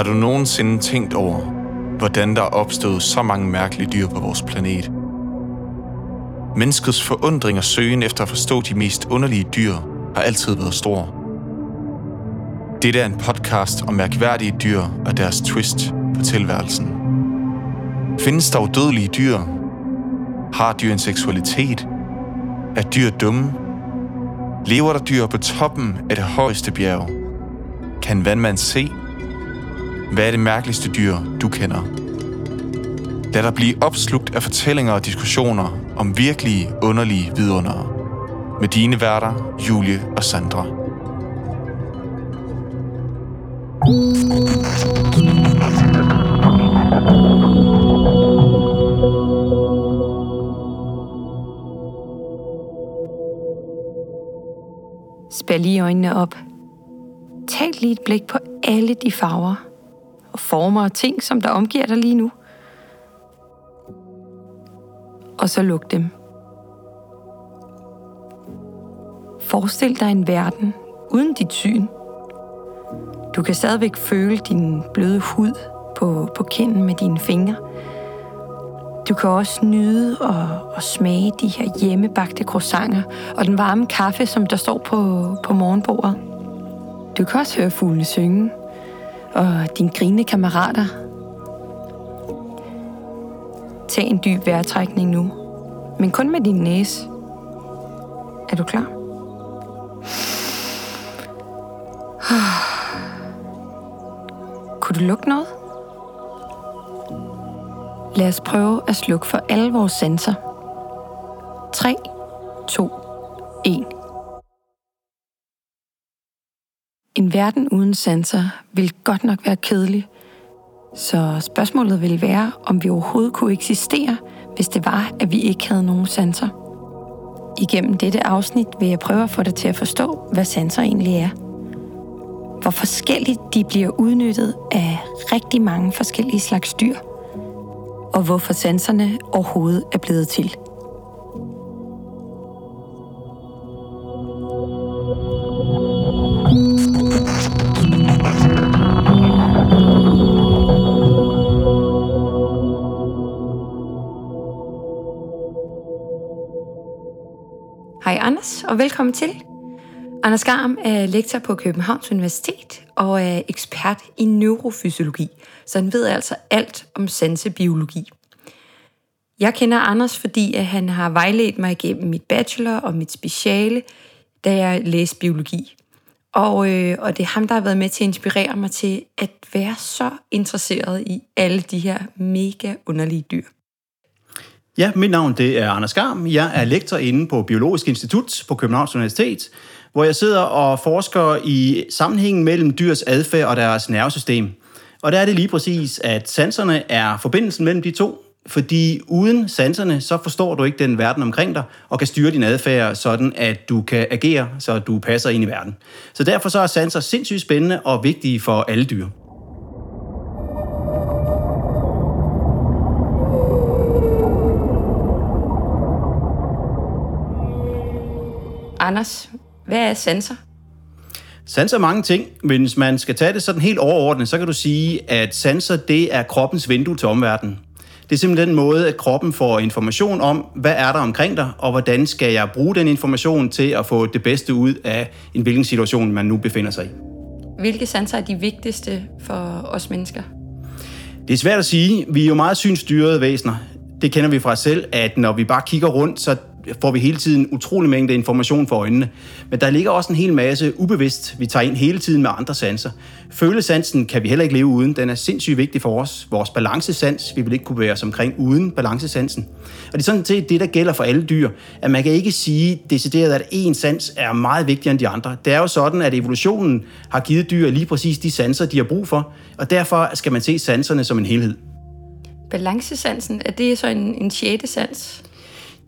Har du nogensinde tænkt over, hvordan der er opstået så mange mærkelige dyr på vores planet? Menneskets forundring og søgen efter at forstå de mest underlige dyr har altid været stor. Dette er en podcast om mærkværdige dyr og deres twist på tilværelsen. Findes der udødelige dyr? Har dyr en seksualitet? Er dyr dumme? Lever der dyr på toppen af det højeste bjerg? Kan vandmand se? Hvad er det mærkeligste dyr, du kender? Lad dig blive opslugt af fortællinger og diskussioner om virkelige, underlige vidundere. Med dine værter, Julie og Sandra. Spær lige øjnene op. Tag lige et blik på alle de farver og former og ting, som der omgiver dig lige nu. Og så luk dem. Forestil dig en verden uden dit syn. Du kan stadigvæk føle din bløde hud på, på kinden med dine fingre. Du kan også nyde og, og smage de her hjemmebagte croissanter og den varme kaffe, som der står på, på morgenbordet. Du kan også høre fuglene synge og dine grinende kammerater. Tag en dyb vejrtrækning nu, men kun med din næse. Er du klar? Kunne du lugte noget? Lad os prøve at slukke for alle vores sanser. 3, 2, 1. En verden uden sanser vil godt nok være kedelig, så spørgsmålet vil være, om vi overhovedet kunne eksistere, hvis det var, at vi ikke havde nogen sanser. Igennem dette afsnit vil jeg prøve at få dig til at forstå, hvad sanser egentlig er. Hvor forskelligt de bliver udnyttet af rigtig mange forskellige slags dyr. Og hvorfor sanserne overhovedet er blevet til. Anders, og velkommen til. Anders Garm er lektor på Københavns Universitet og er ekspert i neurofysiologi, så han ved altså alt om sansebiologi. Jeg kender Anders, fordi at han har vejledt mig igennem mit bachelor og mit speciale, da jeg læste biologi. Og, øh, og det er ham, der har været med til at inspirere mig til at være så interesseret i alle de her mega underlige dyr. Ja, mit navn det er Anders Garm. Jeg er lektor inde på Biologisk Institut på Københavns Universitet, hvor jeg sidder og forsker i sammenhængen mellem dyrs adfærd og deres nervesystem. Og der er det lige præcis, at sanserne er forbindelsen mellem de to, fordi uden sanserne, så forstår du ikke den verden omkring dig, og kan styre din adfærd sådan, at du kan agere, så du passer ind i verden. Så derfor så er sanser sindssygt spændende og vigtige for alle dyr. Anders, hvad er sanser? Sanser er mange ting, men hvis man skal tage det sådan helt overordnet, så kan du sige, at sanser det er kroppens vindue til omverdenen. Det er simpelthen den måde, at kroppen får information om, hvad er der omkring dig, og hvordan skal jeg bruge den information til at få det bedste ud af en hvilken situation, man nu befinder sig i. Hvilke sanser er de vigtigste for os mennesker? Det er svært at sige. Vi er jo meget synstyrede væsener. Det kender vi fra os selv, at når vi bare kigger rundt, så får vi hele tiden utrolig mængde information for øjnene. Men der ligger også en hel masse ubevidst, vi tager ind hele tiden med andre sanser. Følesansen kan vi heller ikke leve uden. Den er sindssygt vigtig for os. Vores balancesans, vi vil ikke kunne være os omkring uden balancesansen. Og det er sådan set det, der gælder for alle dyr, at man kan ikke sige decideret, at én sans er meget vigtigere end de andre. Det er jo sådan, at evolutionen har givet dyr lige præcis de sanser, de har brug for, og derfor skal man se sanserne som en helhed. Balancesansen, er det så en, en sjette sans?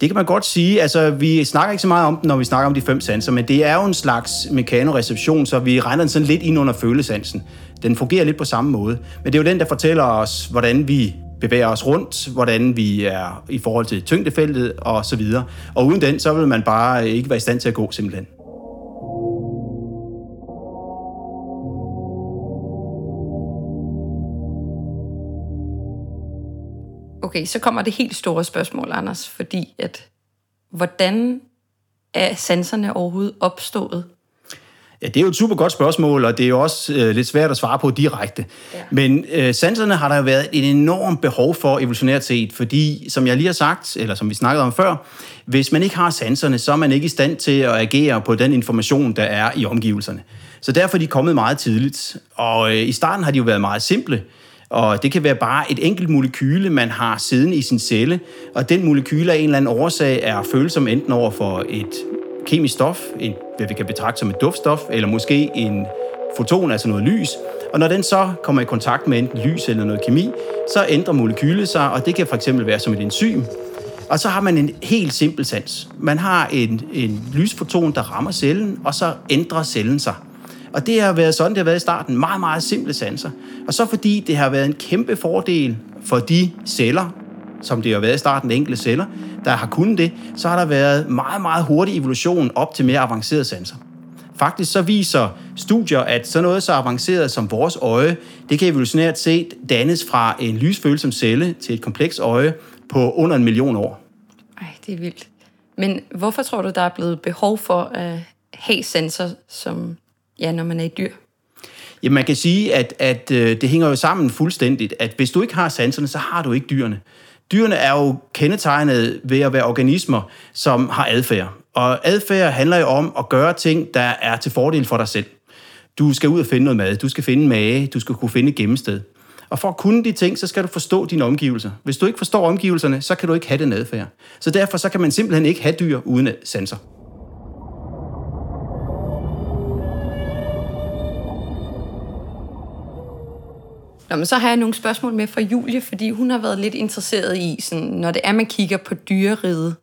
Det kan man godt sige. Altså, vi snakker ikke så meget om den, når vi snakker om de fem sanser, men det er jo en slags mekanoreception, så vi regner den sådan lidt ind under følesansen. Den fungerer lidt på samme måde. Men det er jo den, der fortæller os, hvordan vi bevæger os rundt, hvordan vi er i forhold til tyngdefeltet og så videre. Og uden den, så vil man bare ikke være i stand til at gå simpelthen. Okay, så kommer det helt store spørgsmål, Anders, fordi at, hvordan er sanserne overhovedet opstået? Ja, det er jo et super godt spørgsmål, og det er jo også øh, lidt svært at svare på direkte. Ja. Men øh, sanserne har der jo været et enormt behov for evolutionært set, fordi, som jeg lige har sagt, eller som vi snakkede om før, hvis man ikke har sanserne, så er man ikke i stand til at agere på den information, der er i omgivelserne. Så derfor er de kommet meget tidligt. Og øh, i starten har de jo været meget simple. Og det kan være bare et enkelt molekyle, man har siden i sin celle, og den molekyle af en eller anden årsag er følsom enten over for et kemisk stof, en, hvad vi kan betragte som et duftstof, eller måske en foton, altså noget lys. Og når den så kommer i kontakt med enten lys eller noget kemi, så ændrer molekylet sig, og det kan for eksempel være som et enzym. Og så har man en helt simpel sans. Man har en, en lysfoton, der rammer cellen, og så ændrer cellen sig. Og det har været sådan, det har været i starten. Meget, meget simple sanser. Og så fordi det har været en kæmpe fordel for de celler, som det har været i starten, enkelte celler, der har kunnet det, så har der været meget, meget hurtig evolution op til mere avancerede sanser. Faktisk så viser studier, at sådan noget så avanceret som vores øje, det kan evolutionært set dannes fra en lysfølsom celle til et kompleks øje på under en million år. Ej, det er vildt. Men hvorfor tror du, der er blevet behov for at have sanser, som ja, når man er i dyr? Jamen, man kan sige, at, at øh, det hænger jo sammen fuldstændigt, at hvis du ikke har sanserne, så har du ikke dyrene. Dyrene er jo kendetegnet ved at være organismer, som har adfærd. Og adfærd handler jo om at gøre ting, der er til fordel for dig selv. Du skal ud og finde noget mad, du skal finde mage, du skal kunne finde et gemmested. Og for at kunne de ting, så skal du forstå dine omgivelser. Hvis du ikke forstår omgivelserne, så kan du ikke have den adfærd. Så derfor så kan man simpelthen ikke have dyr uden sanser. Nå, men så har jeg nogle spørgsmål med fra Julie, fordi hun har været lidt interesseret i, sådan, når det er, man kigger på dyreriget,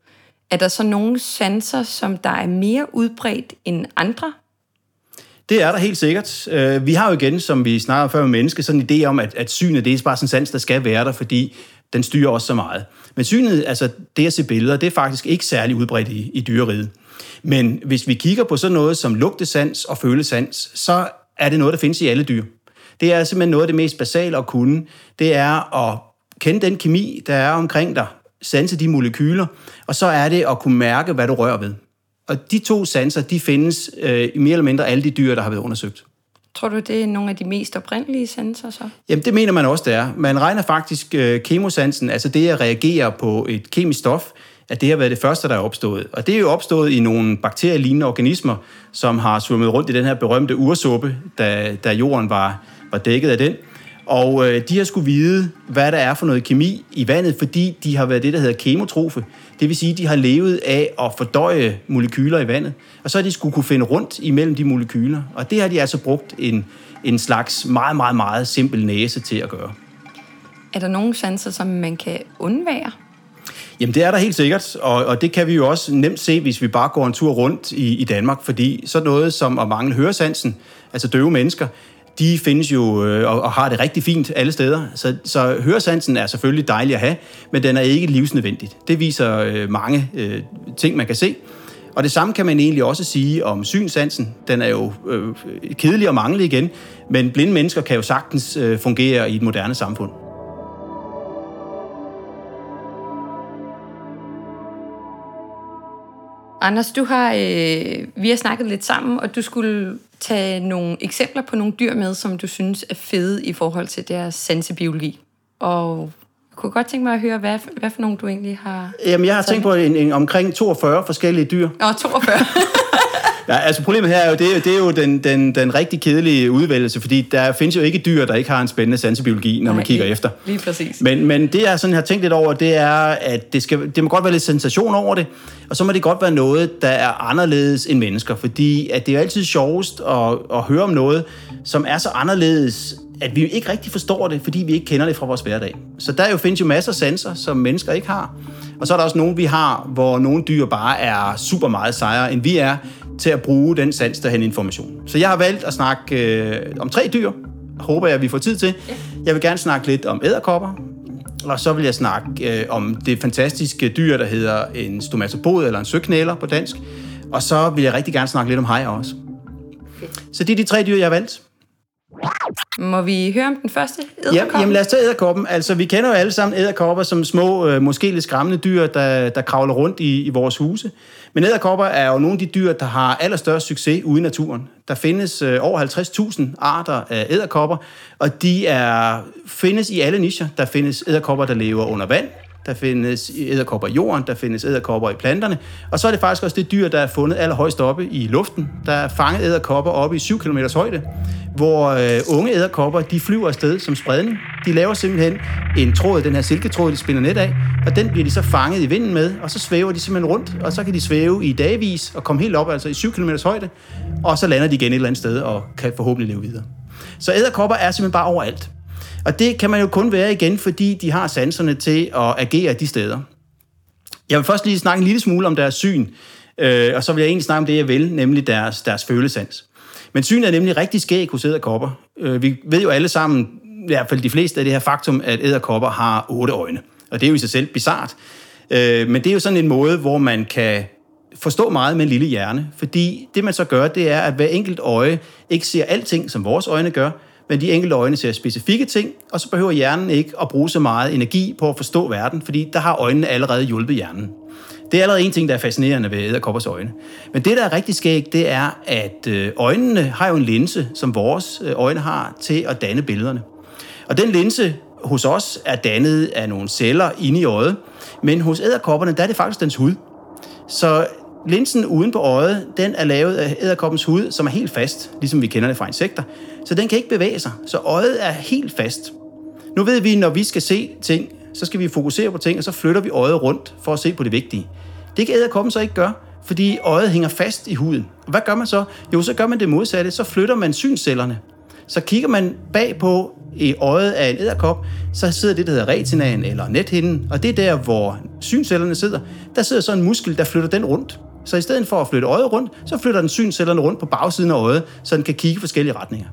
er der så nogle sanser, som der er mere udbredt end andre? Det er der helt sikkert. Øh, vi har jo igen, som vi snakker før med mennesker, sådan en idé om, at, at synet det er bare sådan en sans, der skal være der, fordi den styrer også så meget. Men synet, altså det at se billeder, det er faktisk ikke særlig udbredt i, i dyreriget. Men hvis vi kigger på sådan noget som lugtesans og følesans, så er det noget, der findes i alle dyr. Det er simpelthen noget af det mest basale at kunne. Det er at kende den kemi, der er omkring dig, sanse de molekyler, og så er det at kunne mærke, hvad du rører ved. Og de to sanser, de findes øh, i mere eller mindre alle de dyr, der har været undersøgt. Tror du, det er nogle af de mest oprindelige sanser så? Jamen, det mener man også, det er. Man regner faktisk øh, kemosansen, altså det at reagere på et kemisk stof, at det har været det første, der er opstået. Og det er jo opstået i nogle bakterielignende organismer, som har svømmet rundt i den her berømte ursuppe, da, da jorden var, var dækket af den. Og øh, de har skulle vide, hvad der er for noget kemi i vandet, fordi de har været det, der hedder kemotrofe. Det vil sige, at de har levet af at fordøje molekyler i vandet. Og så har de skulle kunne finde rundt imellem de molekyler. Og det har de altså brugt en, en slags meget, meget, meget simpel næse til at gøre. Er der nogle sanser, som man kan undvære? Jamen det er der helt sikkert, og, og det kan vi jo også nemt se, hvis vi bare går en tur rundt i, i Danmark, fordi så noget som at mangle høresansen, altså døve mennesker, de findes jo øh, og, og har det rigtig fint alle steder. Så, så høresansen er selvfølgelig dejlig at have, men den er ikke livsnødvendigt. Det viser øh, mange øh, ting, man kan se. Og det samme kan man egentlig også sige om synsansen. Den er jo øh, kedelig og mangle igen, men blinde mennesker kan jo sagtens øh, fungere i et moderne samfund. Anders, du har, øh, vi har snakket lidt sammen, og du skulle tage nogle eksempler på nogle dyr med, som du synes er fede i forhold til deres sansebiologi. Og jeg kunne godt tænke mig at høre, hvad, hvad for nogle du egentlig har... Jamen, jeg har tænkt på en, en, omkring 42 forskellige dyr. Åh, 42. Ja, altså problemet her er jo, det er, det er jo den, den, den rigtig kedelige udvælgelse, fordi der findes jo ikke dyr, der ikke har en spændende sansebiologi, når Nej, man kigger lige, efter. Lige præcis. Men, men det, jeg sådan har tænkt lidt over, det er, at det, skal, det må godt være lidt sensation over det, og så må det godt være noget, der er anderledes end mennesker, fordi at det er jo altid sjovest at, at høre om noget, som er så anderledes, at vi ikke rigtig forstår det, fordi vi ikke kender det fra vores hverdag. Så der jo findes jo masser af sanser, som mennesker ikke har. Og så er der også nogle, vi har, hvor nogle dyr bare er super meget sejere, end vi er, til at bruge den sans, der hen information. Så jeg har valgt at snakke øh, om tre dyr, håber jeg, at vi får tid til. Jeg vil gerne snakke lidt om æderkopper, og så vil jeg snakke øh, om det fantastiske dyr, der hedder en stomatopod eller en søknæler på dansk. Og så vil jeg rigtig gerne snakke lidt om hajer også. Så det er de tre dyr, jeg har valgt. Må vi høre om den første Jamen, æderkop? jamen lad os tage æderkoppen. Altså, vi kender jo alle sammen æderkopper som små, øh, måske lidt skræmmende dyr, der, der kravler rundt i, i vores huse. Men æderkopper er jo nogle af de dyr, der har allerstørst succes ude i naturen. Der findes øh, over 50.000 arter af æderkopper, og de er, findes i alle nischer. Der findes æderkopper, der lever under vand, der findes æderkopper i jorden, der findes æderkopper i planterne, og så er det faktisk også det dyr, der er fundet allerhøjst oppe i luften. Der er fanget æderkopper oppe i 7 km højde, hvor øh, unge æderkopper, de flyver afsted som spredning. De laver simpelthen en tråd, den her silketråd, de spinder net af, og den bliver de så fanget i vinden med, og så svæver de simpelthen rundt, og så kan de svæve i dagvis og komme helt op, altså i 7 km højde, og så lander de igen et eller andet sted og kan forhåbentlig leve videre. Så æderkopper er simpelthen bare overalt. Og det kan man jo kun være igen, fordi de har sanserne til at agere de steder. Jeg vil først lige snakke en lille smule om deres syn, øh, og så vil jeg egentlig snakke om det, jeg vil, nemlig deres, deres følesans. Men syn er nemlig rigtig skæg hos æderkopper. Øh, vi ved jo alle sammen, i hvert fald de fleste af det her faktum, at æderkopper har otte øjne. Og det er jo i sig selv bizart. Øh, men det er jo sådan en måde, hvor man kan forstå meget med en lille hjerne. Fordi det, man så gør, det er, at hver enkelt øje ikke ser alting, som vores øjne gør, men de enkelte øjne ser specifikke ting, og så behøver hjernen ikke at bruge så meget energi på at forstå verden, fordi der har øjnene allerede hjulpet hjernen. Det er allerede en ting, der er fascinerende ved æderkoppers øjne. Men det, der er rigtig skægt, det er, at øh, øjnene har jo en linse, som vores øh, øjne har, til at danne billederne. Og den linse hos os er dannet af nogle celler inde i øjet, men hos æderkopperne, der er det faktisk dens hud. Så linsen uden på øjet, den er lavet af æderkoppens hud, som er helt fast, ligesom vi kender det fra insekter. Så den kan ikke bevæge sig, så øjet er helt fast. Nu ved vi, når vi skal se ting, så skal vi fokusere på ting, og så flytter vi øjet rundt for at se på det vigtige. Det kan æderkoppen så ikke gøre, fordi øjet hænger fast i huden. Og hvad gør man så? Jo, så gør man det modsatte. Så flytter man synscellerne. Så kigger man bag på i øjet af en æderkop, så sidder det, der hedder retinaen eller nethinden, og det er der, hvor synscellerne sidder. Der sidder så en muskel, der flytter den rundt. Så i stedet for at flytte øjet rundt, så flytter den synscellerne rundt på bagsiden af øjet, så den kan kigge i forskellige retninger.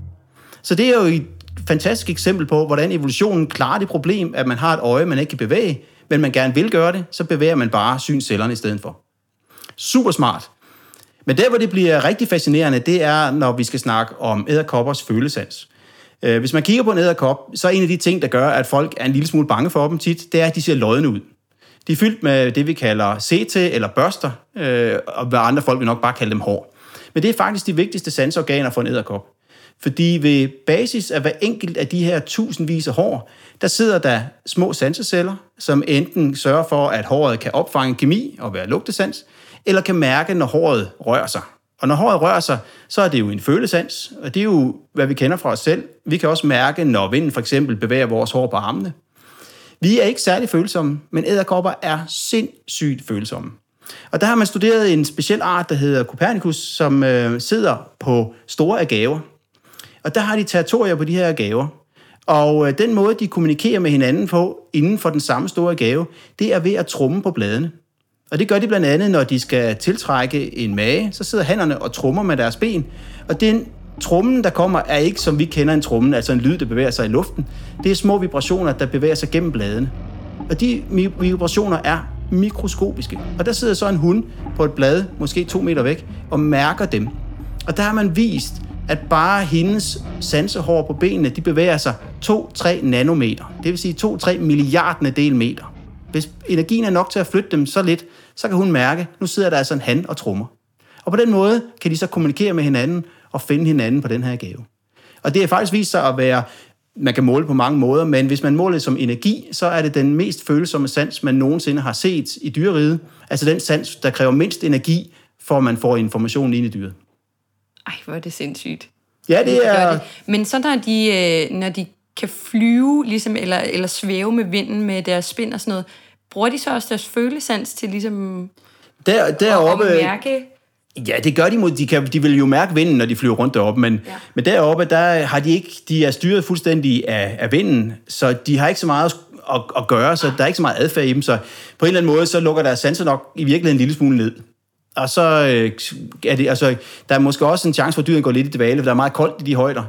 Så det er jo et fantastisk eksempel på, hvordan evolutionen klarer det problem, at man har et øje, man ikke kan bevæge, men man gerne vil gøre det, så bevæger man bare synscellerne i stedet for. Super smart. Men der, hvor det bliver rigtig fascinerende, det er, når vi skal snakke om æderkoppers følesans. Øh, hvis man kigger på en æderkop, så er en af de ting, der gør, at folk er en lille smule bange for dem tit, det er, at de ser lodne ud. De er fyldt med det, vi kalder CT eller børster, øh, og hvad andre folk vil nok bare kalde dem hår. Men det er faktisk de vigtigste sansorganer for en æderkop. Fordi ved basis af hver enkelt af de her tusindvis af hår, der sidder der små sanseceller, som enten sørger for, at håret kan opfange kemi og være lugtesans, eller kan mærke, når håret rører sig. Og når håret rører sig, så er det jo en følesans, og det er jo, hvad vi kender fra os selv. Vi kan også mærke, når vinden for eksempel bevæger vores hår på armene. Vi er ikke særlig følsomme, men æderkopper er sindssygt følsomme. Og der har man studeret en speciel art, der hedder Copernicus, som øh, sidder på store agaver. Og der har de territorier på de her agaver. Og øh, den måde, de kommunikerer med hinanden på inden for den samme store agave, det er ved at trumme på bladene. Og det gør de blandt andet, når de skal tiltrække en mage, så sidder hannerne og trummer med deres ben. Og den trummen, der kommer, er ikke som vi kender en trummen, altså en lyd, der bevæger sig i luften. Det er små vibrationer, der bevæger sig gennem bladene. Og de vibrationer er mikroskopiske. Og der sidder så en hund på et blad, måske to meter væk, og mærker dem. Og der har man vist, at bare hendes sansehår på benene, de bevæger sig 2-3 nanometer. Det vil sige 2-3 milliardende del meter. Hvis energien er nok til at flytte dem så lidt, så kan hun mærke, nu sidder der altså en han og trummer. Og på den måde kan de så kommunikere med hinanden og finde hinanden på den her gave. Og det er faktisk vist sig at være, man kan måle på mange måder, men hvis man måler det som energi, så er det den mest følsomme sans, man nogensinde har set i dyreriget. Altså den sans, der kræver mindst energi, for at man får information ind i dyret. Ej, hvor er det sindssygt. Ja, det er... Det. Men så når de, øh, når de kan flyve, ligesom, eller, eller svæve med vinden med deres spind og sådan noget, bruger de så også deres følesans til ligesom der, deroppe, at mærke... Ja, det gør de mod. De, kan, de vil jo mærke vinden, når de flyver rundt deroppe, men, ja. men deroppe, der har de ikke, de er styret fuldstændig af, af vinden, så de har ikke så meget at, at gøre, så der er ikke så meget adfærd i dem, så på en eller anden måde, så lukker deres sanser nok i virkeligheden en lille smule ned. Og så øh, er det, altså, der er måske også en chance for, at dyret går lidt i dvale, for der er meget koldt i de højder.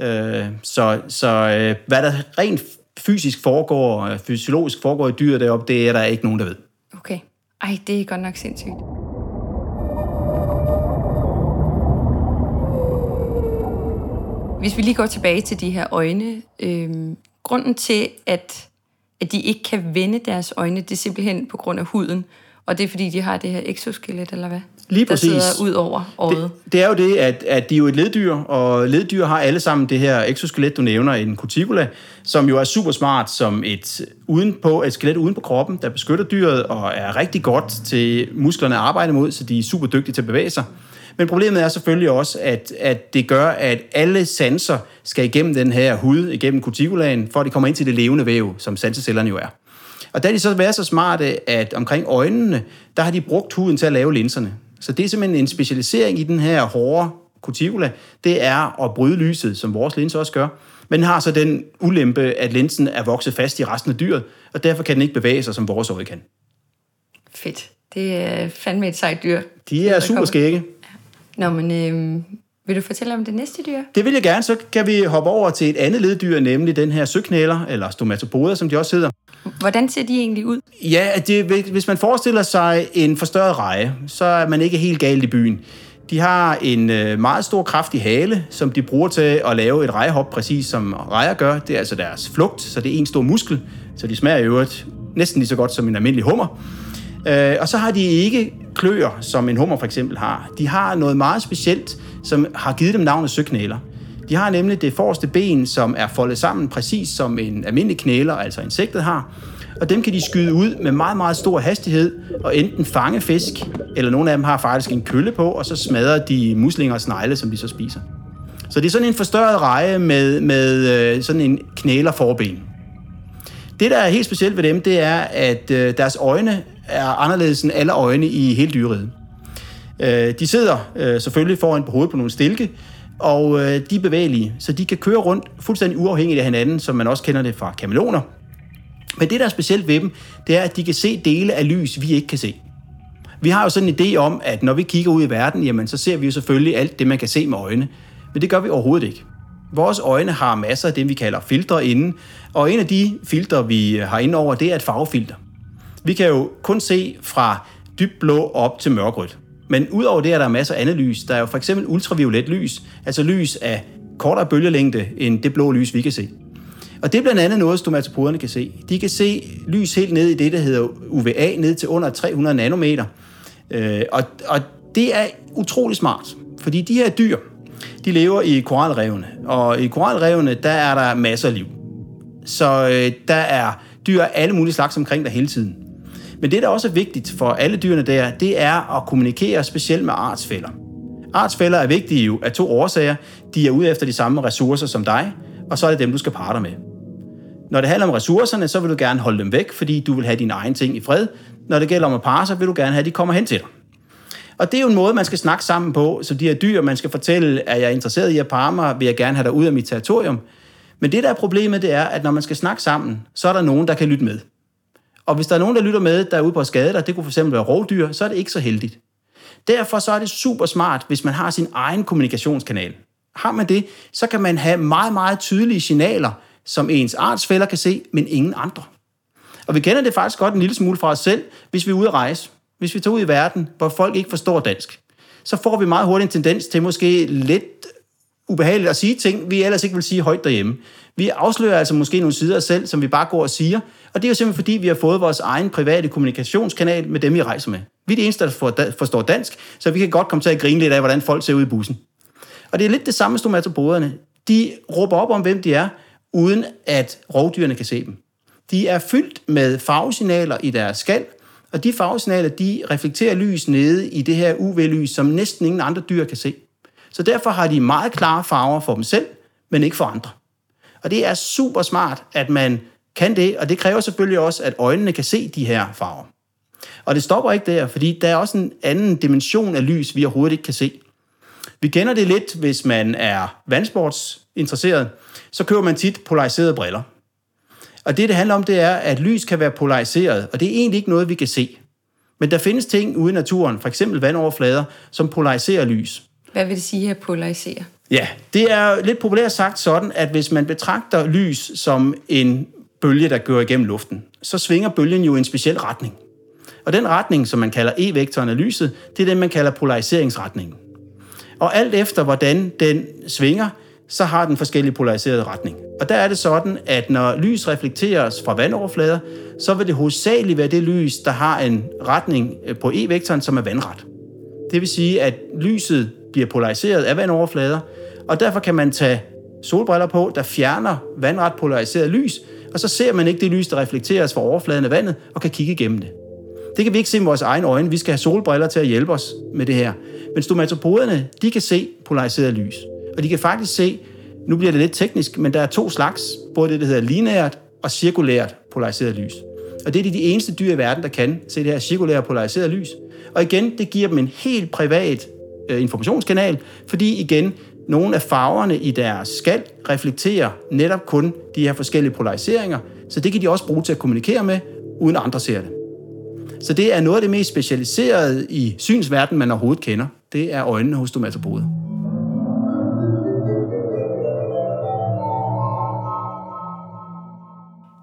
Øh, så så øh, hvad der rent fysisk foregår, øh, fysiologisk foregår i dyret deroppe, det er der ikke nogen, der ved. Okay. Ej, det er godt nok sindssygt. Hvis vi lige går tilbage til de her øjne. Øh, grunden til, at, at de ikke kan vende deres øjne, det er simpelthen på grund af huden. Og det er fordi, de har det her exoskelet, eller hvad? Lige præcis. Der sidder ud over øjet. Det, det er jo det, at, at de er jo et leddyr, og leddyr har alle sammen det her exoskelet, du nævner, en cuticula, som jo er super smart som et, uden på, et skelet uden på kroppen, der beskytter dyret og er rigtig godt til musklerne at arbejde mod, så de er super dygtige til at bevæge sig. Men problemet er selvfølgelig også, at, at det gør, at alle sanser skal igennem den her hud, igennem cuticulaen, for at de kommer ind til det levende væv, som sansecellerne jo er. Og er de så været så smarte, at omkring øjnene, der har de brugt huden til at lave linserne. Så det er simpelthen en specialisering i den her hårde cuticula. Det er at bryde lyset, som vores linse også gør. Men har så den ulempe, at linsen er vokset fast i resten af dyret, og derfor kan den ikke bevæge sig, som vores øje kan. Fedt. Det er fandme et sejt dyr. De er super skægge. Nå, men øh, vil du fortælle om det næste dyr? Det vil jeg gerne. Så kan vi hoppe over til et andet leddyr, nemlig den her søknæler, eller stomatopoder, som de også hedder. Hvordan ser de egentlig ud? Ja, det, hvis man forestiller sig en forstørret reje, så er man ikke helt galt i byen. De har en øh, meget stor kraftig hale, som de bruger til at lave et rejehop, præcis som rejer gør. Det er altså deres flugt, så det er en stor muskel, så de smager i øvrigt næsten lige så godt som en almindelig hummer. Øh, og så har de ikke kløer, som en hummer for eksempel har. De har noget meget specielt, som har givet dem navnet søknæler. De har nemlig det forreste ben, som er foldet sammen præcis som en almindelig knæler, altså insektet har. Og dem kan de skyde ud med meget, meget stor hastighed og enten fange fisk, eller nogle af dem har faktisk en kølle på, og så smadrer de muslinger og snegle, som de så spiser. Så det er sådan en forstørret reje med, med øh, sådan en knæler forben. Det, der er helt specielt ved dem, det er, at øh, deres øjne er anderledes end alle øjne i hele dyreriget. Øh, de sidder øh, selvfølgelig foran på hovedet på nogle stilke, og øh, de er bevægelige, så de kan køre rundt fuldstændig uafhængigt af hinanden, som man også kender det fra kameleoner. Men det, der er specielt ved dem, det er, at de kan se dele af lys, vi ikke kan se. Vi har jo sådan en idé om, at når vi kigger ud i verden, jamen, så ser vi jo selvfølgelig alt det, man kan se med øjne. Men det gør vi overhovedet ikke. Vores øjne har masser af det, vi kalder filtre inde, og en af de filtre, vi har inde over, det er et farvefilter. Vi kan jo kun se fra dybt blå op til mørkrødt. Men udover det er der masser af andet lys. Der er jo for eksempel ultraviolet lys, altså lys af kortere bølgelængde end det blå lys, vi kan se. Og det er blandt andet noget, stomatopoderne kan se. De kan se lys helt ned i det, der hedder UVA, ned til under 300 nanometer. Øh, og, og det er utrolig smart, fordi de her dyr, de lever i koralrevene, og i koralrevene, der er der masser af liv. Så øh, der er dyr af alle mulige slags omkring der hele tiden. Men det, der også er vigtigt for alle dyrene der, det er at kommunikere specielt med artsfælder. Artsfælder er vigtige jo af to årsager. De er ude efter de samme ressourcer som dig, og så er det dem, du skal parter med. Når det handler om ressourcerne, så vil du gerne holde dem væk, fordi du vil have dine egne ting i fred. Når det gælder om at parre, så vil du gerne have, at de kommer hen til dig. Og det er jo en måde, man skal snakke sammen på, så de her dyr, man skal fortælle, at jeg er interesseret i at parre mig, vil jeg gerne have dig ud af mit territorium. Men det, der er problemet, det er, at når man skal snakke sammen, så er der nogen, der kan lytte med. Og hvis der er nogen, der lytter med, der er ude på at skade dig, det kunne fx være rovdyr, så er det ikke så heldigt. Derfor så er det super smart, hvis man har sin egen kommunikationskanal. Har man det, så kan man have meget, meget tydelige signaler, som ens artsfælder kan se, men ingen andre. Og vi kender det faktisk godt en lille smule fra os selv, hvis vi er ude at rejse. Hvis vi tager ud i verden, hvor folk ikke forstår dansk, så får vi meget hurtigt en tendens til måske lidt ubehageligt at sige ting, vi ellers ikke vil sige højt derhjemme. Vi afslører altså måske nogle sider af os selv, som vi bare går og siger, og det er jo simpelthen fordi, vi har fået vores egen private kommunikationskanal med dem, vi rejser med. Vi er de eneste, der forstår dansk, så vi kan godt komme til at grine lidt af, hvordan folk ser ud i bussen. Og det er lidt det samme som stomatoboderne. De råber op om, hvem de er, uden at rovdyrene kan se dem. De er fyldt med farvesignaler i deres skal, og de farvesignaler, de reflekterer lys nede i det her UV-lys, som næsten ingen andre dyr kan se. Så derfor har de meget klare farver for dem selv, men ikke for andre. Og det er super smart, at man kan det, og det kræver selvfølgelig også, at øjnene kan se de her farver. Og det stopper ikke der, fordi der er også en anden dimension af lys, vi overhovedet ikke kan se. Vi kender det lidt, hvis man er vandsportsinteresseret, så køber man tit polariserede briller. Og det, det handler om, det er, at lys kan være polariseret, og det er egentlig ikke noget, vi kan se. Men der findes ting ude i naturen, for eksempel vandoverflader, som polariserer lys. Hvad vil det sige at polarisere? Ja, det er lidt populært sagt sådan, at hvis man betragter lys som en bølge, der går igennem luften, så svinger bølgen jo i en speciel retning. Og den retning, som man kalder E-vektoren af lyset, det er den, man kalder polariseringsretningen. Og alt efter, hvordan den svinger, så har den forskellige polariserede retning. Og der er det sådan, at når lys reflekteres fra vandoverflader, så vil det hovedsageligt være det lys, der har en retning på E-vektoren, som er vandret. Det vil sige, at lyset bliver polariseret af vandoverflader, og derfor kan man tage solbriller på, der fjerner vandret polariseret lys, og så ser man ikke det lys, der reflekteres fra overfladen af vandet, og kan kigge igennem det. Det kan vi ikke se med vores egne øjne. Vi skal have solbriller til at hjælpe os med det her. Men stomatopoderne, de kan se polariseret lys. Og de kan faktisk se, nu bliver det lidt teknisk, men der er to slags, både det, der hedder lineært og cirkulært polariseret lys. Og det er de eneste dyr i verden, der kan se det her cirkulære polariseret lys. Og igen, det giver dem en helt privat øh, informationskanal, fordi igen, nogle af farverne i deres skal reflekterer netop kun de her forskellige polariseringer, så det kan de også bruge til at kommunikere med, uden andre ser det. Så det er noget af det mest specialiserede i synsverdenen, man overhovedet kender. Det er øjnene hos stomatopoder.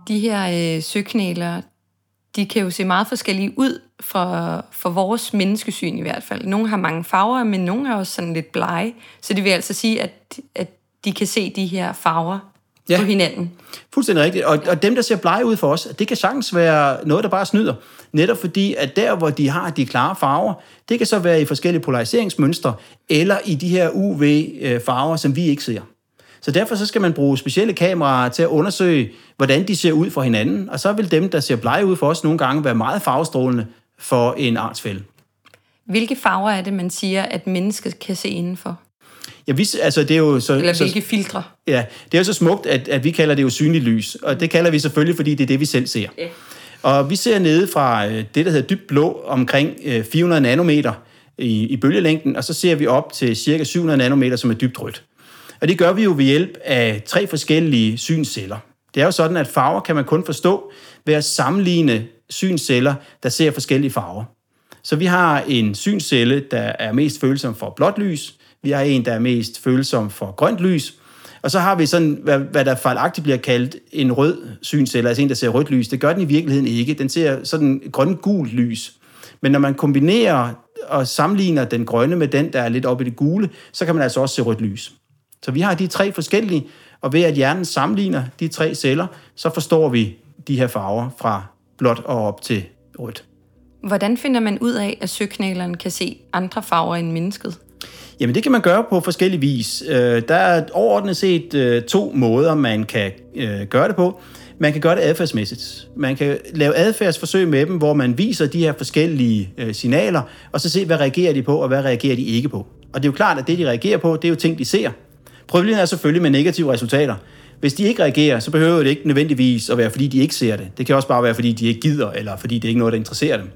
De her øh, søknæler, de kan jo se meget forskellige ud for, for vores menneskesyn i hvert fald. Nogle har mange farver, men nogle er også sådan lidt blege. Så det vil altså sige, at, at de kan se de her farver ja. på hinanden. Fuldstændig rigtigt. Og, og dem, der ser blege ud for os, det kan sagtens være noget, der bare snyder. Netop fordi, at der, hvor de har de klare farver, det kan så være i forskellige polariseringsmønstre, eller i de her UV-farver, som vi ikke ser. Så derfor så skal man bruge specielle kameraer til at undersøge, hvordan de ser ud for hinanden, og så vil dem, der ser blege ud for os, nogle gange være meget farvestrålende for en artsfælde. Hvilke farver er det, man siger, at mennesket kan se indenfor? Ja, vi, altså det er jo så, Eller hvilke så, filtre? Ja, det er jo så smukt, at, at vi kalder det usynligt lys, og det kalder vi selvfølgelig, fordi det er det, vi selv ser. Ja. Og vi ser nede fra øh, det, der hedder dybt blå, omkring 400 øh, nanometer i, i bølgelængden, og så ser vi op til cirka 700 nanometer, som er dybt rødt. Og det gør vi jo ved hjælp af tre forskellige synsceller. Det er jo sådan, at farver kan man kun forstå ved at sammenligne synsceller, der ser forskellige farver. Så vi har en synscelle, der er mest følsom for blåt lys, vi har en, der er mest følsom for grønt lys, og så har vi sådan, hvad, hvad der fejlagtigt bliver kaldt en rød synscelle, altså en, der ser rødt lys. Det gør den i virkeligheden ikke. Den ser sådan grøn-gul lys. Men når man kombinerer og sammenligner den grønne med den, der er lidt oppe i det gule, så kan man altså også se rødt lys. Så vi har de tre forskellige, og ved at hjernen sammenligner de tre celler, så forstår vi de her farver fra blåt og op til rødt. Hvordan finder man ud af, at søknæleren kan se andre farver end mennesket? Jamen det kan man gøre på forskellige vis. Øh, der er overordnet set øh, to måder, man kan øh, gøre det på. Man kan gøre det adfærdsmæssigt. Man kan lave adfærdsforsøg med dem, hvor man viser de her forskellige signaler, og så se, hvad reagerer de på, og hvad reagerer de ikke på. Og det er jo klart, at det, de reagerer på, det er jo ting, de ser. Problemet er selvfølgelig med negative resultater. Hvis de ikke reagerer, så behøver det ikke nødvendigvis at være, fordi de ikke ser det. Det kan også bare være, fordi de ikke gider, eller fordi det ikke er noget, der interesserer dem.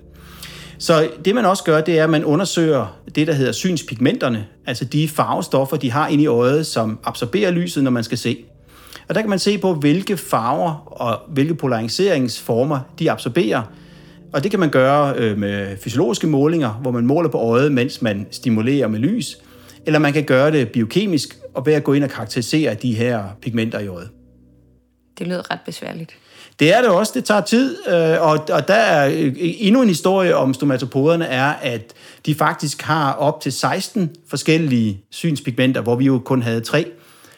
Så det man også gør, det er, at man undersøger det, der hedder synspigmenterne, altså de farvestoffer, de har inde i øjet, som absorberer lyset, når man skal se. Og der kan man se på, hvilke farver og hvilke polariseringsformer de absorberer. Og det kan man gøre øh, med fysiologiske målinger, hvor man måler på øjet, mens man stimulerer med lys. Eller man kan gøre det biokemisk og ved at gå ind og karakterisere de her pigmenter i øjet. Det lyder ret besværligt. Det er det også, det tager tid, øh, og, og der er øh, endnu en historie om stomatopoderne, er, at de faktisk har op til 16 forskellige synspigmenter, hvor vi jo kun havde tre.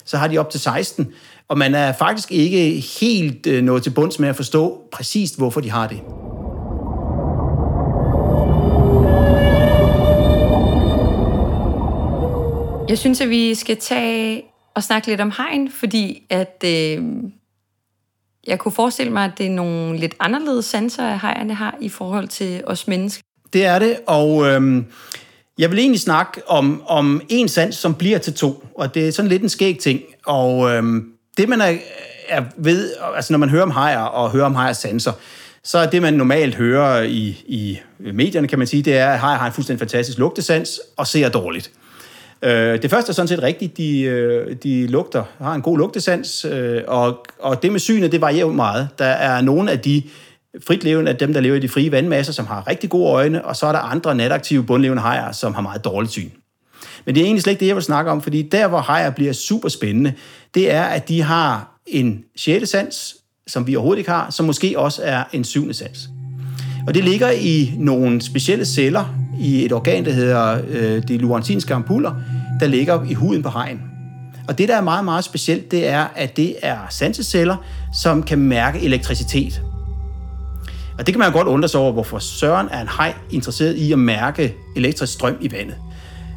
Så har de op til 16, og man er faktisk ikke helt øh, nået til bunds med at forstå præcist, hvorfor de har det. Jeg synes, at vi skal tage og snakke lidt om hegn, fordi at øh, jeg kunne forestille mig, at det er nogle lidt anderledes sanser, at hejerne har i forhold til os mennesker. Det er det, og øh, jeg vil egentlig snakke om, om en sans, som bliver til to, og det er sådan lidt en skæg ting. Og øh, det, man er, er ved, altså når man hører om hejer og hører om hejers sanser, så er det, man normalt hører i, i medierne, kan man sige, det er, at hejer har en fuldstændig fantastisk lugtesans og ser dårligt. Øh, det første er sådan set rigtigt. De, øh, de lugter, har en god lugtesans, øh, og, og det med synet, det varierer meget. Der er nogle af de fritlevende, af dem, der lever i de frie vandmasser, som har rigtig gode øjne, og så er der andre nataktive bundlevende hajer, som har meget dårligt syn. Men det er egentlig slet ikke det, jeg vil snakke om, fordi der, hvor hajer bliver super spændende, det er, at de har en sjette sans, som vi overhovedet ikke har, som måske også er en syvende sans. Og det ligger i nogle specielle celler i et organ, der hedder øh, de luantinske ampuller, der ligger i huden på hajen. Og det, der er meget, meget specielt, det er, at det er sanseceller, som kan mærke elektricitet. Og det kan man jo godt undre sig over, hvorfor Søren er en hej interesseret i at mærke elektrisk strøm i vandet.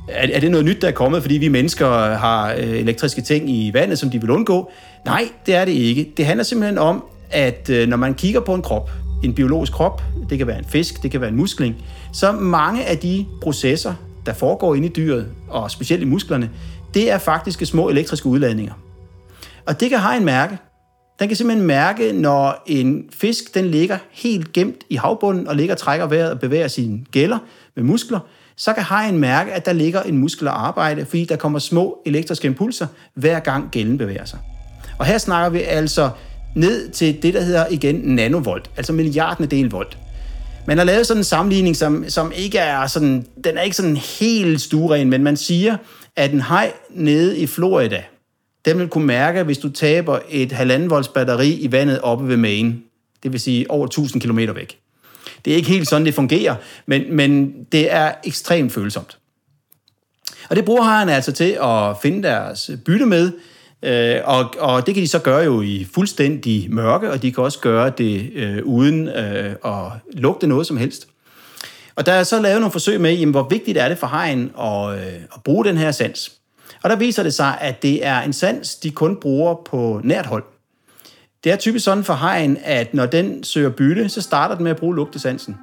Er, er det noget nyt, der er kommet, fordi vi mennesker har øh, elektriske ting i vandet, som de vil undgå? Nej, det er det ikke. Det handler simpelthen om, at øh, når man kigger på en krop, en biologisk krop, det kan være en fisk, det kan være en muskling, så mange af de processer, der foregår inde i dyret, og specielt i musklerne, det er faktisk små elektriske udladninger. Og det kan have en mærke. Den kan simpelthen mærke, når en fisk den ligger helt gemt i havbunden og ligger og trækker vejret og bevæger sine gælder med muskler, så kan hajen mærke, at der ligger en muskel at arbejde, fordi der kommer små elektriske impulser, hver gang gælden bevæger sig. Og her snakker vi altså ned til det, der hedder igen nanovolt, altså milliarden del volt. Man har lavet sådan en sammenligning, som, som ikke er sådan, den er ikke sådan helt stueren, men man siger, at en hej nede i Florida, den vil kunne mærke, hvis du taber et halvanden volts batteri i vandet oppe ved Maine. Det vil sige over 1000 km væk. Det er ikke helt sådan, det fungerer, men, men det er ekstremt følsomt. Og det bruger hejerne altså til at finde deres bytte med, øh, og, og det kan de så gøre jo i fuldstændig mørke, og de kan også gøre det øh, uden øh, at lugte noget som helst. Og der er så lavet nogle forsøg med, jamen, hvor vigtigt er det for hegn at, øh, at bruge den her sans. Og der viser det sig, at det er en sans, de kun bruger på nært hold. Det er typisk sådan for hegn, at når den søger bytte, så starter den med at bruge lugtesansen.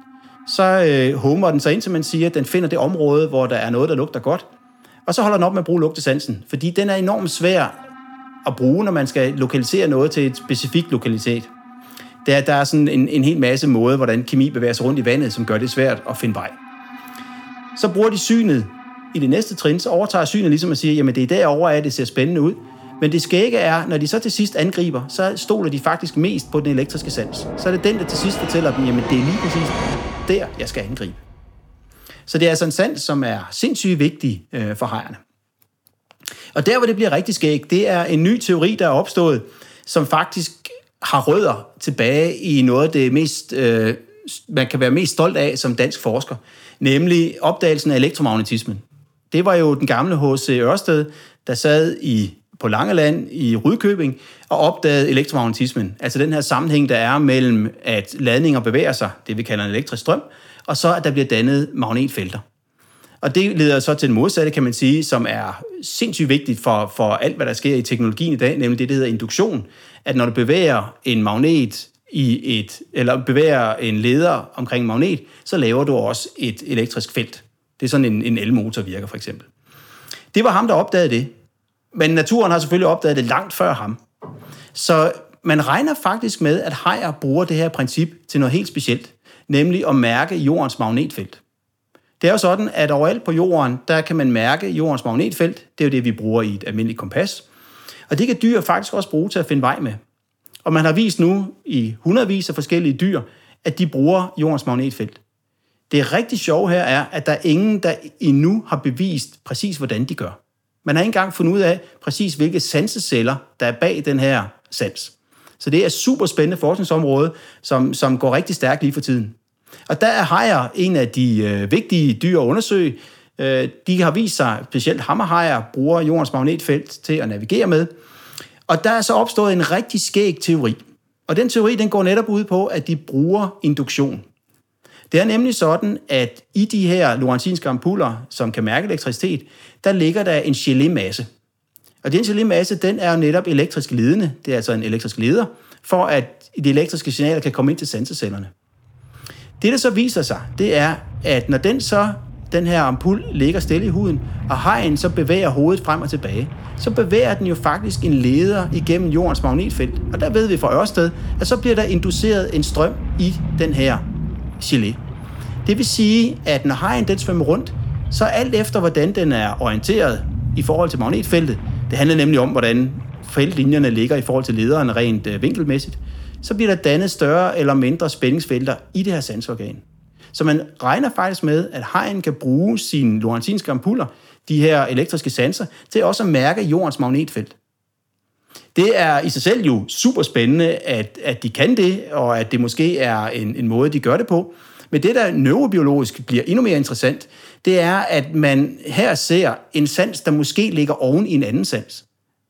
Så øh, hummer den sig ind, som man siger, at den finder det område, hvor der er noget, der lugter godt. Og så holder den op med at bruge lugtesansen, fordi den er enormt svær at bruge, når man skal lokalisere noget til et specifikt lokalitet. Der, der er sådan en, en hel masse måder, hvordan kemi bevæger sig rundt i vandet, som gør det svært at finde vej. Så bruger de synet i det næste trin, så overtager synet ligesom at sige, jamen det er derovre, at det ser spændende ud. Men det skægge er, når de så til sidst angriber, så stoler de faktisk mest på den elektriske sans. Så er det den, der til sidst fortæller dem, jamen det er lige præcis der, jeg skal angribe. Så det er altså en sans, som er sindssygt vigtig øh, for hejerne. Og der, hvor det bliver rigtig skægt, det er en ny teori, der er opstået, som faktisk har rødder tilbage i noget af det mest, øh, man kan være mest stolt af som dansk forsker, nemlig opdagelsen af elektromagnetismen. Det var jo den gamle H.C. Ørsted, der sad i på Langeland i Rydkøbing og opdagede elektromagnetismen. Altså den her sammenhæng, der er mellem, at ladninger bevæger sig, det vi kalder en elektrisk strøm, og så at der bliver dannet magnetfelter. Og det leder så til den modsatte, kan man sige, som er sindssygt vigtigt for, for alt, hvad der sker i teknologien i dag, nemlig det, der hedder induktion. At når du bevæger en magnet i et, eller bevæger en leder omkring en magnet, så laver du også et elektrisk felt. Det er sådan en, en elmotor virker for eksempel. Det var ham, der opdagede det. Men naturen har selvfølgelig opdaget det langt før ham. Så man regner faktisk med, at hajer bruger det her princip til noget helt specielt, nemlig at mærke jordens magnetfelt. Det er jo sådan, at overalt på jorden, der kan man mærke jordens magnetfelt. Det er jo det, vi bruger i et almindeligt kompas. Og det kan dyr faktisk også bruge til at finde vej med. Og man har vist nu i hundredvis af forskellige dyr, at de bruger jordens magnetfelt. Det rigtig sjove her er, at der er ingen, der endnu har bevist præcis, hvordan de gør. Man har ikke engang fundet ud af præcis, hvilke sanseceller, der er bag den her sans. Så det er et super spændende forskningsområde, som, som går rigtig stærkt lige for tiden. Og der er hajer en af de øh, vigtige dyr at undersøge. Øh, de har vist sig, specielt hammerhajer, bruger jordens magnetfelt til at navigere med. Og der er så opstået en rigtig skæg teori. Og den teori, den går netop ud på, at de bruger induktion. Det er nemlig sådan, at i de her lorenzinske ampuller, som kan mærke elektricitet, der ligger der en gelé-masse. Og den gelé-masse, den er jo netop elektrisk ledende. Det er altså en elektrisk leder, for at de elektriske signaler kan komme ind til sansecellerne. Det, der så viser sig, det er, at når den så, den her ampul ligger stille i huden, og hajen så bevæger hovedet frem og tilbage, så bevæger den jo faktisk en leder igennem jordens magnetfelt. Og der ved vi fra Ørsted, at så bliver der induceret en strøm i den her gelé. Det vil sige, at når hajen den svømmer rundt, så alt efter hvordan den er orienteret i forhold til magnetfeltet, det handler nemlig om, hvordan feltlinjerne ligger i forhold til lederen rent øh, vinkelmæssigt, så bliver der dannet større eller mindre spændingsfelter i det her sansorgan. Så man regner faktisk med, at hajen kan bruge sine lorenzinske ampuller, de her elektriske sanser, til også at mærke jordens magnetfelt. Det er i sig selv jo super spændende, at, at de kan det, og at det måske er en, en måde, de gør det på. Men det, der neurobiologisk bliver endnu mere interessant, det er, at man her ser en sans, der måske ligger oven i en anden sans.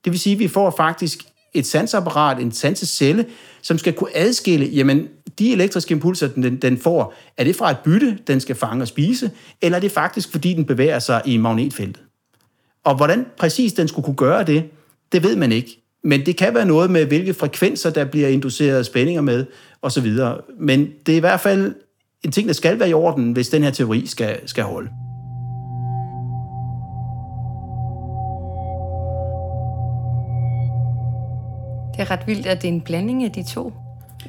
Det vil sige, at vi får faktisk et sansapparat, en sansecelle, som skal kunne adskille, jamen, de elektriske impulser, den, den får, er det fra et bytte, den skal fange og spise, eller er det faktisk, fordi den bevæger sig i magnetfeltet? Og hvordan præcis den skulle kunne gøre det, det ved man ikke. Men det kan være noget med, hvilke frekvenser, der bliver induceret spændinger med, osv. Men det er i hvert fald en ting, der skal være i orden, hvis den her teori skal, skal holde. Er ret vildt, at det er en blanding af de to.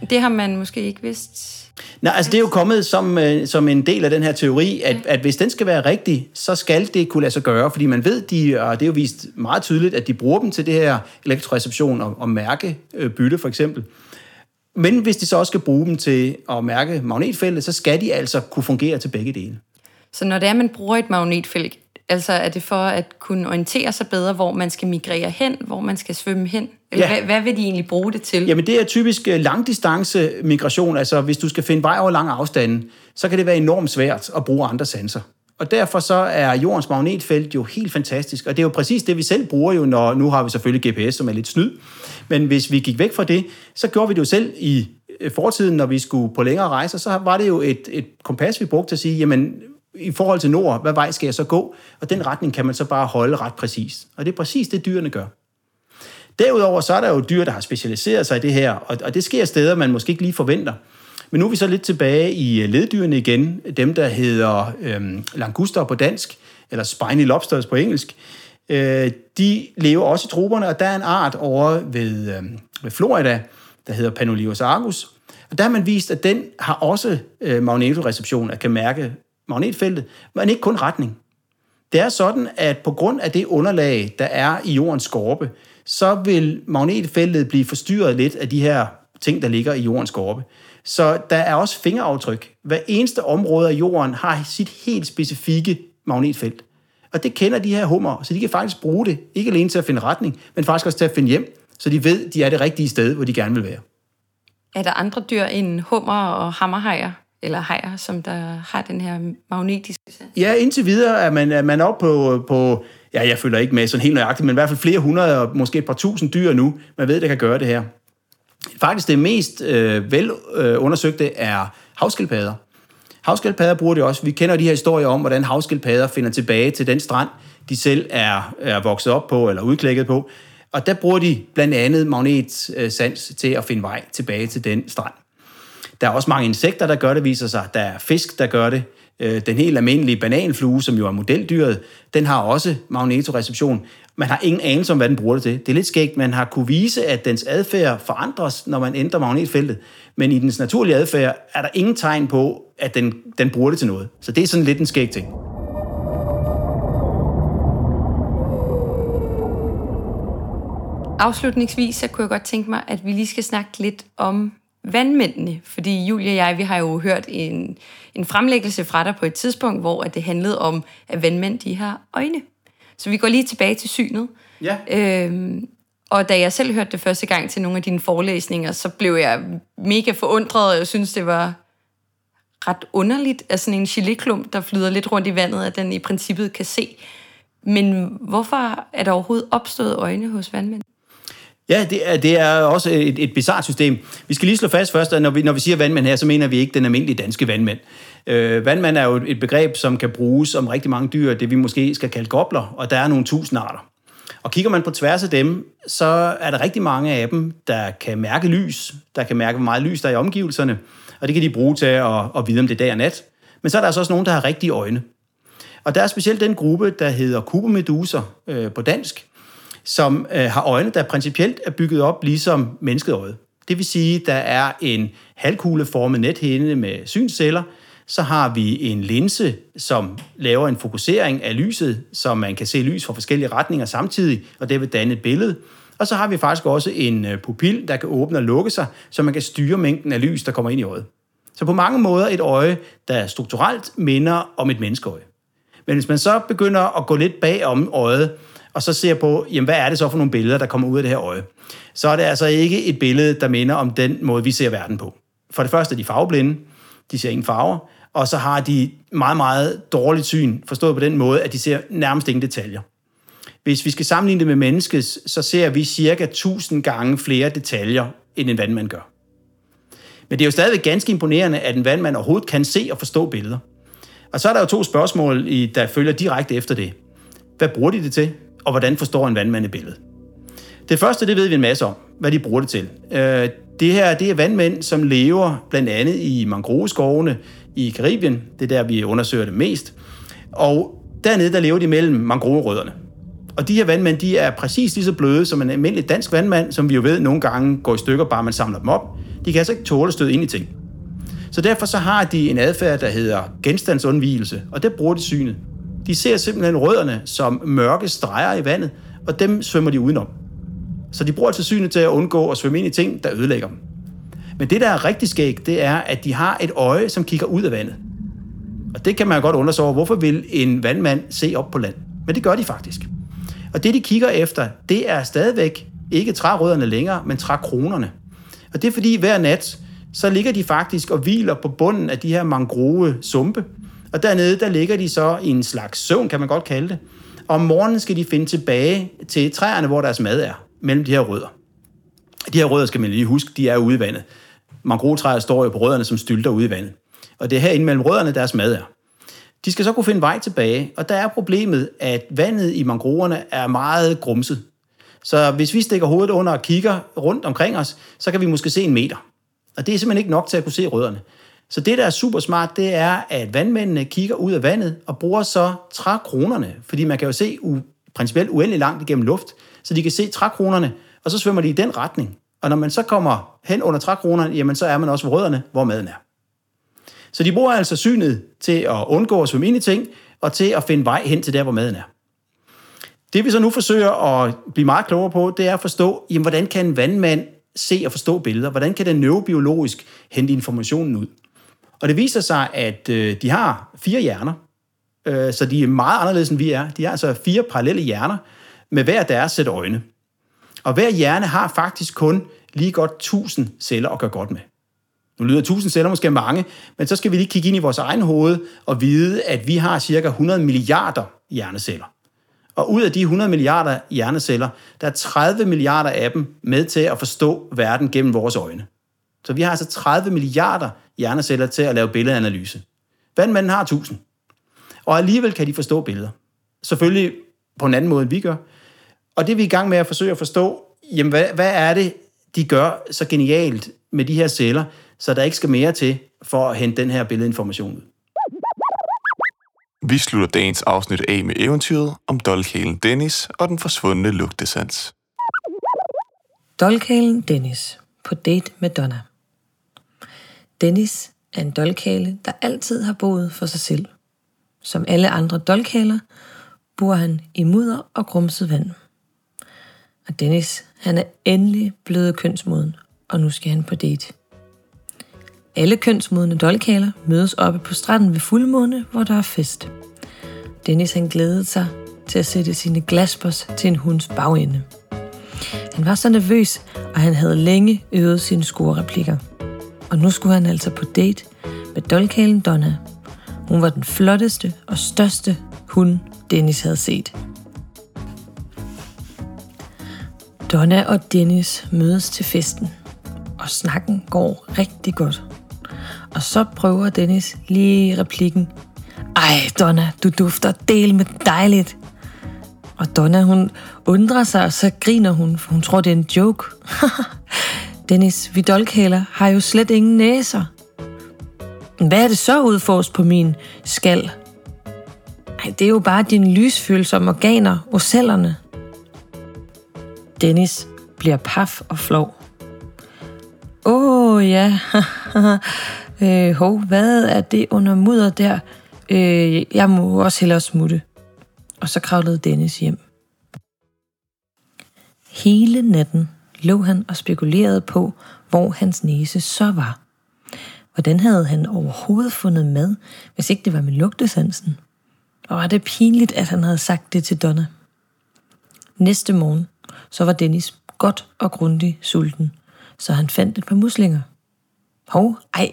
Det har man måske ikke vidst. Nej, altså det er jo kommet som, øh, som en del af den her teori, at, at hvis den skal være rigtig, så skal det kunne lade sig gøre, fordi man ved, de, og det er jo vist meget tydeligt, at de bruger dem til det her elektroreception og, og mærkebytte for eksempel. Men hvis de så også skal bruge dem til at mærke magnetfeltet, så skal de altså kunne fungere til begge dele. Så når det er, at man bruger et magnetfelt, altså er det for at kunne orientere sig bedre, hvor man skal migrere hen, hvor man skal svømme hen? Eller ja. hvad, hvad vil de egentlig bruge det til? Jamen det er typisk øh, langdistance migration, altså hvis du skal finde vej over lange afstande, så kan det være enormt svært at bruge andre sanser. Og derfor så er jordens magnetfelt jo helt fantastisk, og det er jo præcis det, vi selv bruger jo, når nu har vi selvfølgelig GPS, som er lidt snyd, men hvis vi gik væk fra det, så gjorde vi det jo selv i øh, fortiden, når vi skulle på længere rejser, så var det jo et, et kompas, vi brugte til at sige, jamen i forhold til nord, hvad vej skal jeg så gå? Og den retning kan man så bare holde ret præcis. Og det er præcis det, dyrene gør. Derudover så er der jo dyr, der har specialiseret sig i det her, og, og det sker steder, man måske ikke lige forventer. Men nu er vi så lidt tilbage i øh, leddyrene igen, dem der hedder øhm, languster på dansk, eller spiny lobsters på engelsk. Øh, de lever også i troberne, og der er en art over ved, øhm, ved Florida, der hedder Panoleus argus. Og der har man vist, at den har også øh, magnetoreception, at kan mærke magnetfeltet, men ikke kun retning. Det er sådan, at på grund af det underlag, der er i jordens skorpe, så vil magnetfeltet blive forstyrret lidt af de her ting, der ligger i jordens skorpe. Så der er også fingeraftryk. Hver eneste område af jorden har sit helt specifikke magnetfelt. Og det kender de her hummer, så de kan faktisk bruge det, ikke alene til at finde retning, men faktisk også til at finde hjem, så de ved, de er det rigtige sted, hvor de gerne vil være. Er der andre dyr end hummer og hammerhajer, eller hajer, som der har den her magnetiske Ja, indtil videre er man, er man oppe på, på, ja, jeg følger ikke med sådan helt nøjagtigt, men i hvert fald flere hundrede, og måske et par tusind dyr nu, man ved, der kan gøre det her. Faktisk det mest øh, vel øh, undersøgte er havskildpadder. Havskildpadder bruger det også. Vi kender de her historier om, hvordan havskildpadder finder tilbage til den strand, de selv er, er vokset op på eller udklækket på. Og der bruger de blandt andet magnetsans til at finde vej tilbage til den strand. Der er også mange insekter, der gør det, viser sig. Der er fisk, der gør det. Øh, den helt almindelige bananflue, som jo er modeldyret, den har også magnetoreception. Man har ingen anelse om, hvad den bruger det til. Det er lidt skægt. Man har kunne vise, at dens adfærd forandres, når man ændrer magnetfeltet. Men i dens naturlige adfærd er der ingen tegn på, at den, den bruger det til noget. Så det er sådan lidt en skæg ting. Afslutningsvis så kunne jeg godt tænke mig, at vi lige skal snakke lidt om vandmændene. Fordi Julie og jeg, vi har jo hørt en, en fremlæggelse fra dig på et tidspunkt, hvor at det handlede om, at vandmænd de har øjne. Så vi går lige tilbage til synet. Ja. Øhm, og da jeg selv hørte det første gang til nogle af dine forelæsninger, så blev jeg mega forundret, og jeg synes, det var ret underligt, at sådan en geléklump, der flyder lidt rundt i vandet, at den i princippet kan se. Men hvorfor er der overhovedet opstået øjne hos vandmænd? Ja, det er, det er også et, et bizart system. Vi skal lige slå fast først, at når vi, når vi siger vandmænd her, så mener vi ikke den almindelige danske vandmænd. Øh, vandmand er jo et begreb, som kan bruges om rigtig mange dyr, det vi måske skal kalde gobler, og der er nogle tusind arter. Og kigger man på tværs af dem, så er der rigtig mange af dem, der kan mærke lys, der kan mærke, hvor meget lys der er i omgivelserne, og det kan de bruge til at, at vide, om det er dag og nat. Men så er der altså også nogen, der har rigtige øjne. Og der er specielt den gruppe, der hedder kubemeduser øh, på dansk, som øh, har øjne, der principielt er bygget op ligesom mennesket øje. Det vil sige, der er en halvkugleformet nethinde med synsceller, så har vi en linse, som laver en fokusering af lyset, så man kan se lys fra forskellige retninger samtidig, og det vil danne et billede. Og så har vi faktisk også en øh, pupil, der kan åbne og lukke sig, så man kan styre mængden af lys, der kommer ind i øjet. Så på mange måder et øje, der strukturelt minder om et menneskeøje. Men hvis man så begynder at gå lidt bag om øjet, og så ser på, jamen, hvad er det så for nogle billeder, der kommer ud af det her øje, så er det altså ikke et billede, der minder om den måde, vi ser verden på. For det første er de farveblinde, de ser ingen farver, og så har de meget, meget dårligt syn, forstået på den måde, at de ser nærmest ingen detaljer. Hvis vi skal sammenligne det med menneskets, så ser vi cirka 1000 gange flere detaljer, end en vandmand gør. Men det er jo stadigvæk ganske imponerende, at en vandmand overhovedet kan se og forstå billeder. Og så er der jo to spørgsmål, der følger direkte efter det. Hvad bruger de det til, og hvordan forstår en vandmand et billede? Det første, det ved vi en masse om, hvad de bruger det til. Øh, det her, det er vandmænd, som lever blandt andet i mangroveskovene i Karibien. Det er der, vi undersøger det mest. Og dernede, der lever de mellem mangroverødderne. Og de her vandmænd, de er præcis lige så bløde som en almindelig dansk vandmand, som vi jo ved nogle gange går i stykker, bare man samler dem op. De kan altså ikke tåle at støde ind i ting. Så derfor så har de en adfærd, der hedder genstandsundvigelse, og det bruger de synet. De ser simpelthen rødderne som mørke streger i vandet, og dem svømmer de udenom. Så de bruger altså synet til at undgå at svømme ind i ting, der ødelægger dem. Men det, der er rigtig skægt, det er, at de har et øje, som kigger ud af vandet. Og det kan man godt undre sig over, hvorfor vil en vandmand se op på land? Men det gør de faktisk. Og det, de kigger efter, det er stadigvæk ikke trærødderne længere, men trækronerne. Og det er fordi hver nat, så ligger de faktisk og hviler på bunden af de her mangrove sumpe. Og dernede, der ligger de så i en slags søvn, kan man godt kalde det. Og om morgenen skal de finde tilbage til træerne, hvor deres mad er, mellem de her rødder. De her rødder skal man lige huske, de er ude i vandet. Mangrovetræer står jo på rødderne som stylter ude i vandet. Og det er herinde mellem rødderne, deres mad er. De skal så kunne finde vej tilbage, og der er problemet, at vandet i mangroverne er meget grumset. Så hvis vi stikker hovedet under og kigger rundt omkring os, så kan vi måske se en meter. Og det er simpelthen ikke nok til at kunne se rødderne. Så det, der er super smart, det er, at vandmændene kigger ud af vandet og bruger så trækronerne, fordi man kan jo se u- principielt uendelig langt igennem luft, så de kan se trækronerne, og så svømmer de i den retning. Og når man så kommer hen under trækronerne, jamen så er man også ved rødderne, hvor maden er. Så de bruger altså synet til at undgå at svømme ind i ting, og til at finde vej hen til der, hvor maden er. Det vi så nu forsøger at blive meget klogere på, det er at forstå, jamen, hvordan kan en vandmand se og forstå billeder? Hvordan kan den neurobiologisk hente informationen ud? Og det viser sig, at øh, de har fire hjerner, øh, så de er meget anderledes, end vi er. De har altså fire parallelle hjerner, med hver deres sæt øjne. Og hver hjerne har faktisk kun lige godt 1000 celler at gøre godt med. Nu lyder 1000 celler måske mange, men så skal vi lige kigge ind i vores egen hoved og vide, at vi har cirka 100 milliarder hjerneceller. Og ud af de 100 milliarder hjerneceller, der er 30 milliarder af dem med til at forstå verden gennem vores øjne. Så vi har altså 30 milliarder hjerneceller til at lave billedanalyse. Vandmanden har 1000. Og alligevel kan de forstå billeder. Selvfølgelig på en anden måde, end vi gør. Og det vi er i gang med at forsøge at forstå, jamen hvad, hvad er det, de gør så genialt med de her celler, så der ikke skal mere til for at hente den her billedinformation ud. Vi slutter dagens afsnit af med eventyret om dolkhælen Dennis og den forsvundne lugtesans. Dolkhælen Dennis på date med Donna. Dennis er en dolkale, der altid har boet for sig selv. Som alle andre dolkaler bor han i mudder og grumset vand. Og Dennis, han er endelig blevet kønsmoden, og nu skal han på date. Alle kønsmodne dolkaler mødes oppe på stranden ved fuldmåne, hvor der er fest. Dennis han glædede sig til at sætte sine glaspers til en hunds bagende. Han var så nervøs, og han havde længe øvet sine scorereplikker. Og nu skulle han altså på date med dolkalen Donna. Hun var den flotteste og største hund, Dennis havde set. Donna og Dennis mødes til festen, og snakken går rigtig godt. Og så prøver Dennis lige replikken. Ej, Donna, du dufter del med dejligt. Og Donna, hun undrer sig, og så griner hun, for hun tror, det er en joke. Dennis, vi dolkhaler har jo slet ingen næser. Hvad er det så udfors på min skal? Ej, det er jo bare dine lysfølsomme organer, ocellerne. Dennis bliver paf og flov. Åh, oh, ja. øh, hov, hvad er det under mudder der? Øh, jeg må også hellere smutte. Og så kravlede Dennis hjem. Hele natten lå han og spekulerede på, hvor hans næse så var. Hvordan havde han overhovedet fundet mad, hvis ikke det var med lugtesansen? Og var det pinligt, at han havde sagt det til Donna. Næste morgen, så var Dennis godt og grundigt sulten, så han fandt et par muslinger. Hov, ej,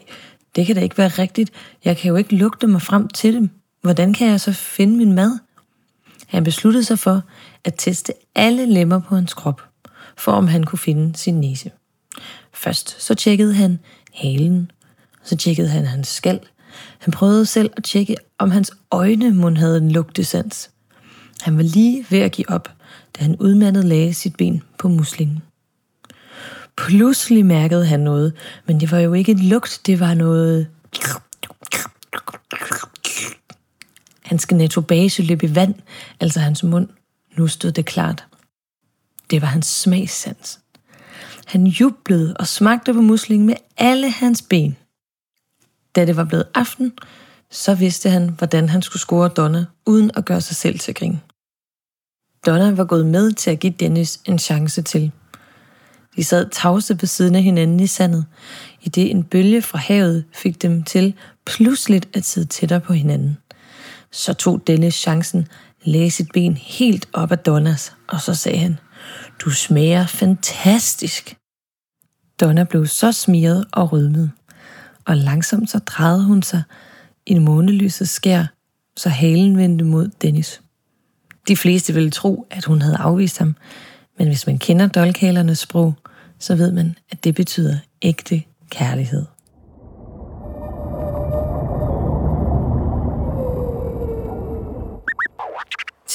det kan da ikke være rigtigt. Jeg kan jo ikke lugte mig frem til dem. Hvordan kan jeg så finde min mad? Han besluttede sig for at teste alle lemmer på hans krop, for om han kunne finde sin næse. Først så tjekkede han halen, så tjekkede han hans skal. Han prøvede selv at tjekke, om hans øjne mund havde en lugtesans. Han var lige ved at give op, da han udmattet lagde sit ben på muslingen. Pludselig mærkede han noget, men det var jo ikke en lugt, det var noget... Hans genetobase løb i vand, altså hans mund. Nu stod det klart. Det var hans smagssans. Han jublede og smagte på muslingen med alle hans ben. Da det var blevet aften, så vidste han, hvordan han skulle score Donna, uden at gøre sig selv til grin. Donna var gået med til at give Dennis en chance til. De sad tavse ved siden af hinanden i sandet, i det en bølge fra havet fik dem til pludseligt at sidde tættere på hinanden. Så tog Dennis chancen, lagde sit ben helt op ad Donnas, og så sagde han, du smager fantastisk. Donna blev så smiret og rødmet, og langsomt så drejede hun sig i månelysets skær, så halen vendte mod Dennis. De fleste ville tro, at hun havde afvist ham, men hvis man kender dolkhalernes sprog, så ved man, at det betyder ægte kærlighed.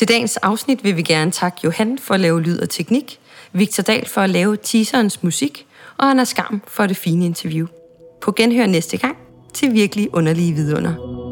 Til dagens afsnit vil vi gerne takke Johan for at lave lyd og teknik, Victor Dahl for at lave teaserens musik, og Anna Skam for det fine interview. På genhør næste gang til virkelig underlige vidunder.